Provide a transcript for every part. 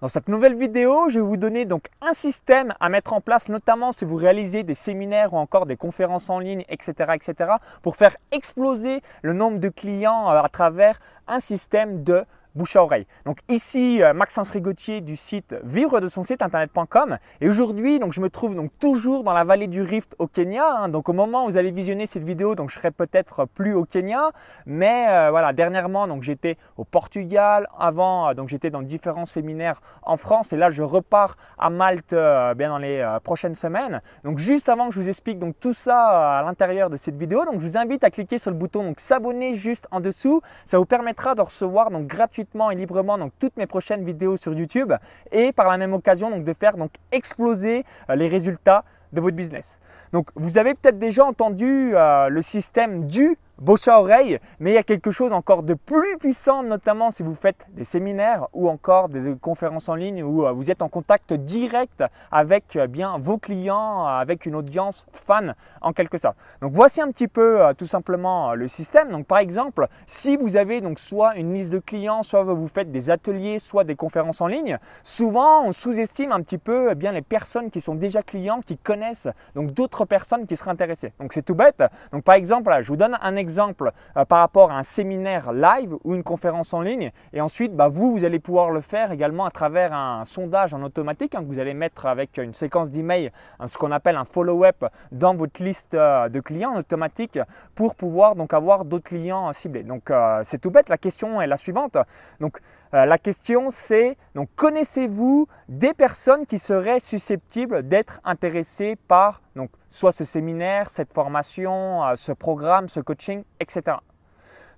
Dans cette nouvelle vidéo, je vais vous donner donc un système à mettre en place, notamment si vous réalisez des séminaires ou encore des conférences en ligne, etc., etc., pour faire exploser le nombre de clients euh, à travers un système de bouche à oreille. Donc ici euh, Maxence Rigotier du site vivre de son site internet.com et aujourd'hui donc je me trouve donc toujours dans la vallée du Rift au Kenya. Hein. donc au moment où vous allez visionner cette vidéo donc je serai peut-être plus au Kenya, mais euh, voilà dernièrement donc j'étais au Portugal, avant euh, donc j'étais dans différents séminaires en France et là je repars à Malte bien dans les prochaines semaines. Donc juste avant que je vous explique tout ça à l'intérieur de cette vidéo, donc je vous invite à cliquer sur le bouton donc s'abonner juste en dessous. Ça vous permettra de recevoir donc gratuitement et librement donc, toutes mes prochaines vidéos sur YouTube et par la même occasion donc, de faire donc, exploser euh, les résultats de votre business. Donc vous avez peut-être déjà entendu euh, le système du bouche à oreille, mais il y a quelque chose encore de plus puissant, notamment si vous faites des séminaires ou encore des conférences en ligne où euh, vous êtes en contact direct avec euh, bien vos clients, avec une audience fan en quelque sorte. Donc voici un petit peu tout simplement le système. Donc par exemple, si vous avez donc soit une liste de clients, soit vous faites des ateliers, soit des conférences en ligne, souvent on sous-estime un petit peu bien les personnes qui sont déjà clients, qui connaissent donc d'autres personnes qui seraient intéressées. Donc c'est tout bête. Donc par exemple, je vous donne un exemple euh, par rapport à un séminaire live ou une conférence en ligne. Et ensuite, bah, vous, vous allez pouvoir le faire également à travers un sondage en automatique hein, que vous allez mettre avec une séquence d'emails, hein, ce qu'on appelle un follow-up dans votre liste euh, de clients en automatique pour pouvoir donc avoir d'autres clients ciblés. Donc euh, c'est tout bête. La question est la suivante. Donc euh, la question c'est donc connaissez-vous des personnes qui seraient susceptibles d'être intéressées par donc soit ce séminaire, cette formation, euh, ce programme, ce coaching, etc.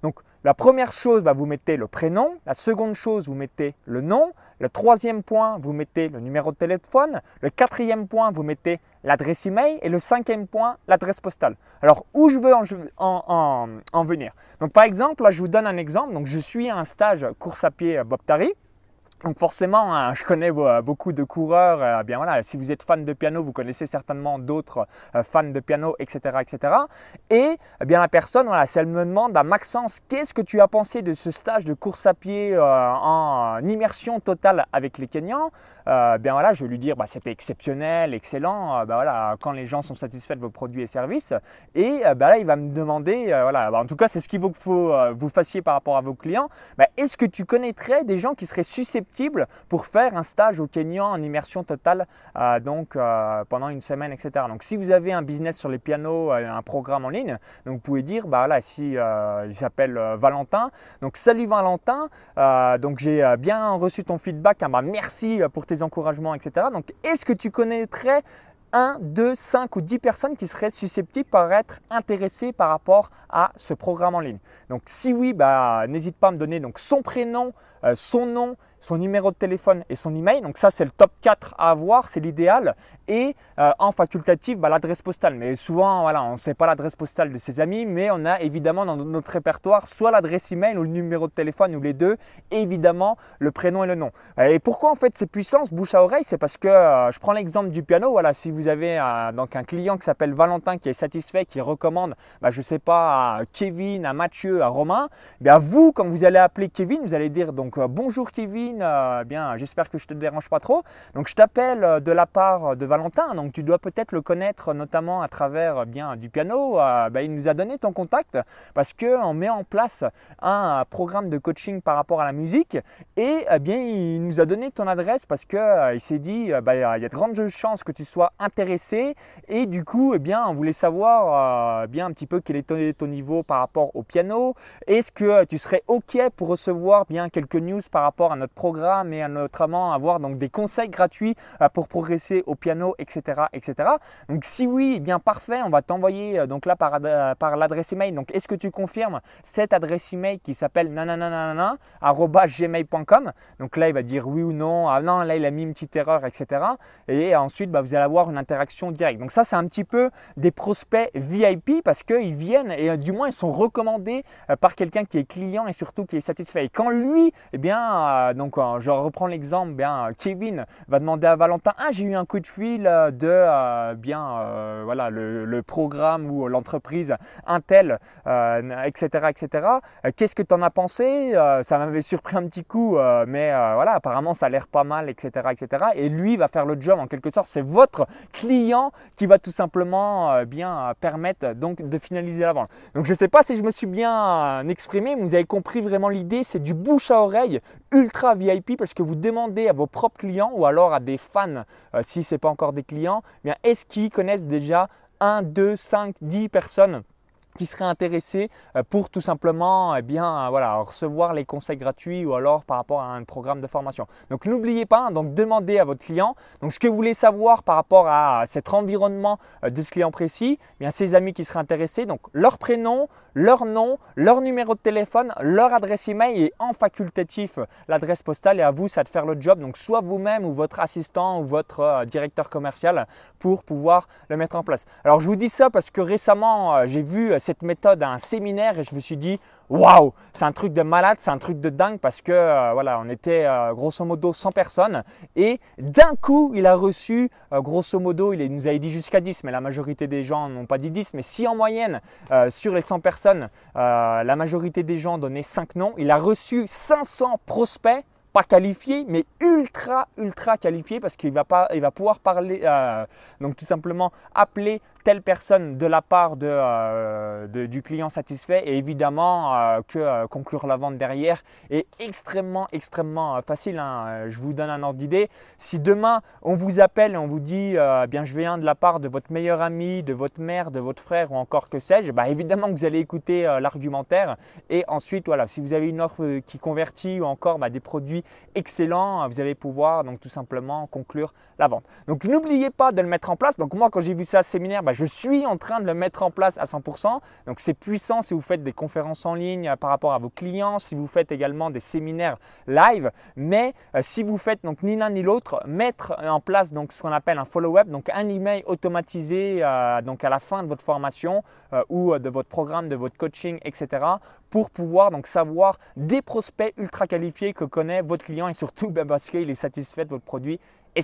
Donc la première chose, bah, vous mettez le prénom. La seconde chose, vous mettez le nom. Le troisième point, vous mettez le numéro de téléphone. Le quatrième point, vous mettez l'adresse email. Et le cinquième point, l'adresse postale. Alors, où je veux en, venir? Donc, par exemple, je vous donne un exemple. Donc, je suis à un stage course à pied Bob Tari. Donc forcément, hein, je connais euh, beaucoup de coureurs. Euh, bien voilà, si vous êtes fan de piano, vous connaissez certainement d'autres euh, fans de piano, etc., etc. Et eh bien la personne, voilà, si elle me demande, à Maxence, qu'est-ce que tu as pensé de ce stage de course à pied en immersion totale avec les Kenyans Bien voilà, je vais lui dire, bah, c'était exceptionnel, excellent. Bah, voilà, quand les gens sont satisfaits de vos produits et services. Et bah, là, il va me demander, voilà, en tout cas, c'est ce qu'il faut que vous, vous fassiez par rapport à vos clients. Est-ce que tu connaîtrais des gens qui seraient susceptibles pour faire un stage au Kenya en immersion totale euh, donc, euh, pendant une semaine, etc. Donc si vous avez un business sur les pianos, euh, un programme en ligne, donc vous pouvez dire, bah là, si il s'appelle Valentin, donc salut Valentin, donc j'ai bien reçu ton feedback, hein, bah, merci pour tes encouragements, etc. Donc est-ce que tu connaîtrais 1, 2, 5 ou 10 personnes qui seraient susceptibles par être intéressées par rapport à ce programme en ligne? Donc si oui, bah, n'hésite pas à me donner donc, son prénom, son nom son numéro de téléphone et son email. Donc ça, c'est le top 4 à avoir, c'est l'idéal. Et euh, en facultatif, bah, l'adresse postale. Mais souvent, voilà, on ne sait pas l'adresse postale de ses amis, mais on a évidemment dans notre répertoire soit l'adresse email ou le numéro de téléphone ou les deux, évidemment le prénom et le nom. Et pourquoi en fait c'est puissance bouche à oreille? C'est parce que euh, je prends l'exemple du piano. Voilà, si vous avez euh, donc un client qui s'appelle Valentin qui est satisfait, qui recommande, bah, je ne sais pas, à Kevin, à Mathieu, à Romain, bien vous, quand vous allez appeler Kevin, vous allez dire donc bonjour Kevin euh, bien, j'espère que je te dérange pas trop. Donc je t'appelle euh, de la part de Valentin. Donc tu dois peut-être le connaître notamment à travers euh, bien du piano. Ben, il nous a donné ton contact parce que on met en place un programme de coaching par rapport à la musique et eh bien il nous a donné ton adresse parce que il s'est dit ben, il y a de grandes chances que tu sois intéressé et du coup eh bien on voulait savoir bien un petit peu quel est ton, niveau par rapport au piano. Est-ce que tu serais ok pour recevoir bien quelques news par rapport à notre programme et notamment avoir donc des conseils gratuits euh, pour progresser au piano, etc. etc. Donc si oui, eh bien parfait, on va t'envoyer euh, donc là par, euh, par l'adresse email. Donc est-ce que tu confirmes cette adresse email qui s'appelle gmail.com Donc là, il va dire oui ou non. Ah non, là, il a mis une petite erreur, etc. Et ensuite, bah, vous allez avoir une interaction directe. Donc ça, c'est un petit peu des prospects VIP parce qu'ils viennent et du moins, ils sont recommandés par quelqu'un qui est client et surtout qui est satisfait. Et quand lui, eh bien, donc euh, je reprends l'exemple, bien Kevin va demander à Valentin, ah j'ai eu un coup de fil de bien voilà le, programme ou l'entreprise Intel, etc. etc. Qu'est-ce que tu en as pensé? Ça m'avait surpris un petit coup, mais voilà apparemment ça a l'air pas mal, etc., etc. Et lui va faire le job en quelque sorte. C'est votre client qui va tout simplement bien permettre donc de finaliser la vente. Donc je ne sais pas si je me suis bien exprimé, mais vous avez compris vraiment l'idée. C'est du bouche à oreille ultra VIP parce que vous demandez à vos propres clients ou alors à des fans, euh, si ce n'est pas encore des clients, eh est-ce qu'ils connaissent déjà 1, 2, 5, 10 personnes? Qui seraient intéressés euh, pour tout simplement eh bien, euh, voilà, recevoir les conseils gratuits ou alors par rapport à un programme de formation. Donc n'oubliez pas, hein, donc demandez à votre client donc, ce que vous voulez savoir par rapport à cet environnement euh, de ce client précis, eh bien, ses amis qui seraient intéressés, donc leur prénom, leur nom, leur numéro de téléphone, leur adresse email et en facultatif l'adresse postale et à vous ça de faire le job, donc soit vous-même ou votre assistant ou votre directeur commercial pour pouvoir le mettre en place. Alors je vous dis ça parce que récemment j'ai vu cette méthode à un séminaire et je me suis dit waouh, c'est un truc de malade, c'est un truc de dingue parce que euh, voilà, on était euh, grosso modo 100 personnes et d'un coup, il a reçu euh, grosso modo, il nous avait dit jusqu'à 10, mais la majorité des gens n'ont pas dit 10, mais si en moyenne sur les 100 personnes, la majorité des gens donnaient 5 noms, il a reçu 500 prospects pas qualifiés, mais ultra, ultra qualifiés parce qu'il va, pas, il va pouvoir parler, donc tout simplement appeler telle personne de la part de, euh, du client satisfait et évidemment euh, que euh, conclure la vente derrière est extrêmement extrêmement facile. Hein. Je vous donne un ordre d'idée. Si demain on vous appelle et on vous dit bien je viens de la part de votre meilleur ami, de votre mère, de votre frère ou encore que sais-je, bah, évidemment que vous allez écouter l'argumentaire et ensuite voilà si vous avez une offre qui convertit ou encore bah, des produits excellents, vous allez pouvoir donc tout simplement conclure la vente. Donc n'oubliez pas de le mettre en place. Donc moi quand j'ai vu ça séminaire, bah, je suis en train de le mettre en place à 100%. Donc c'est puissant si vous faites des conférences en ligne euh, par rapport à vos clients, si vous faites également des séminaires live. Mais euh, si vous faites donc ni l'un ni l'autre, mettre en place donc ce qu'on appelle un follow-up, donc un email automatisé euh, donc à la fin de votre formation ou de votre programme, de votre coaching, etc. pour pouvoir donc savoir des prospects ultra qualifiés que connaît votre client et surtout ben, parce qu'il est satisfait de votre produit et.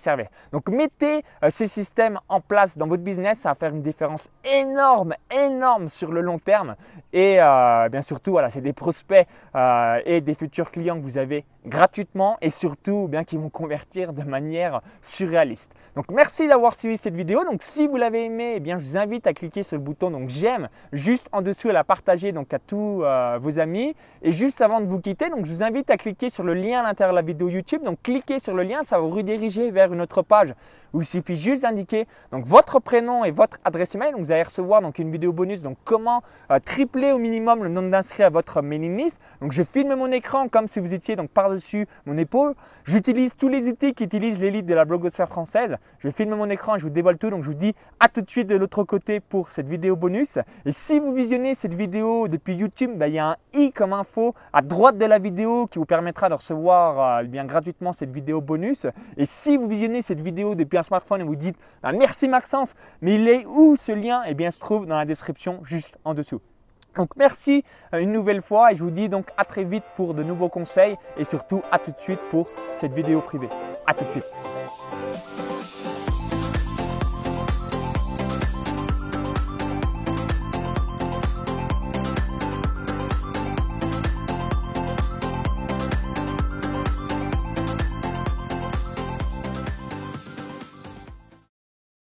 Donc mettez euh, ce système en place dans votre business, ça va faire une différence énorme, énorme sur le long terme. Et euh, bien surtout, voilà, c'est des prospects euh, et des futurs clients que vous avez gratuitement et surtout bien qui vont convertir de manière surréaliste. Donc merci d'avoir suivi cette vidéo. Donc si vous l'avez aimé, eh bien je vous invite à cliquer sur le bouton donc j'aime juste en dessous et la partager donc à tous vos amis. Et juste avant de vous quitter, donc je vous invite à cliquer sur le lien à l'intérieur de la vidéo YouTube. Donc cliquez sur le lien, ça va vous rediriger une autre page où il suffit juste d'indiquer donc votre prénom et votre adresse email. Donc vous allez recevoir donc une vidéo bonus donc comment euh, tripler au minimum le nombre d'inscrits à votre mailing list. Donc je filme mon écran comme si vous étiez donc par-dessus mon épaule. J'utilise tous les outils qui utilisent l'élite de la blogosphère française. Je filme mon écran et je vous dévoile tout. Donc je vous dis à tout de suite de l'autre côté pour cette vidéo bonus. Et si vous visionnez cette vidéo depuis YouTube, ben, il y a un i comme info à droite de la vidéo qui vous permettra de recevoir euh, bien gratuitement cette vidéo bonus. Et si vous visionnez cette vidéo depuis un smartphone et vous dites ah, merci Maxence, mais il est où ce lien? Eh bien, se trouve dans la description juste en dessous. Donc merci euh, une nouvelle fois et je vous dis donc à très vite pour de nouveaux conseils et surtout à tout de suite pour cette vidéo privée. À tout de suite.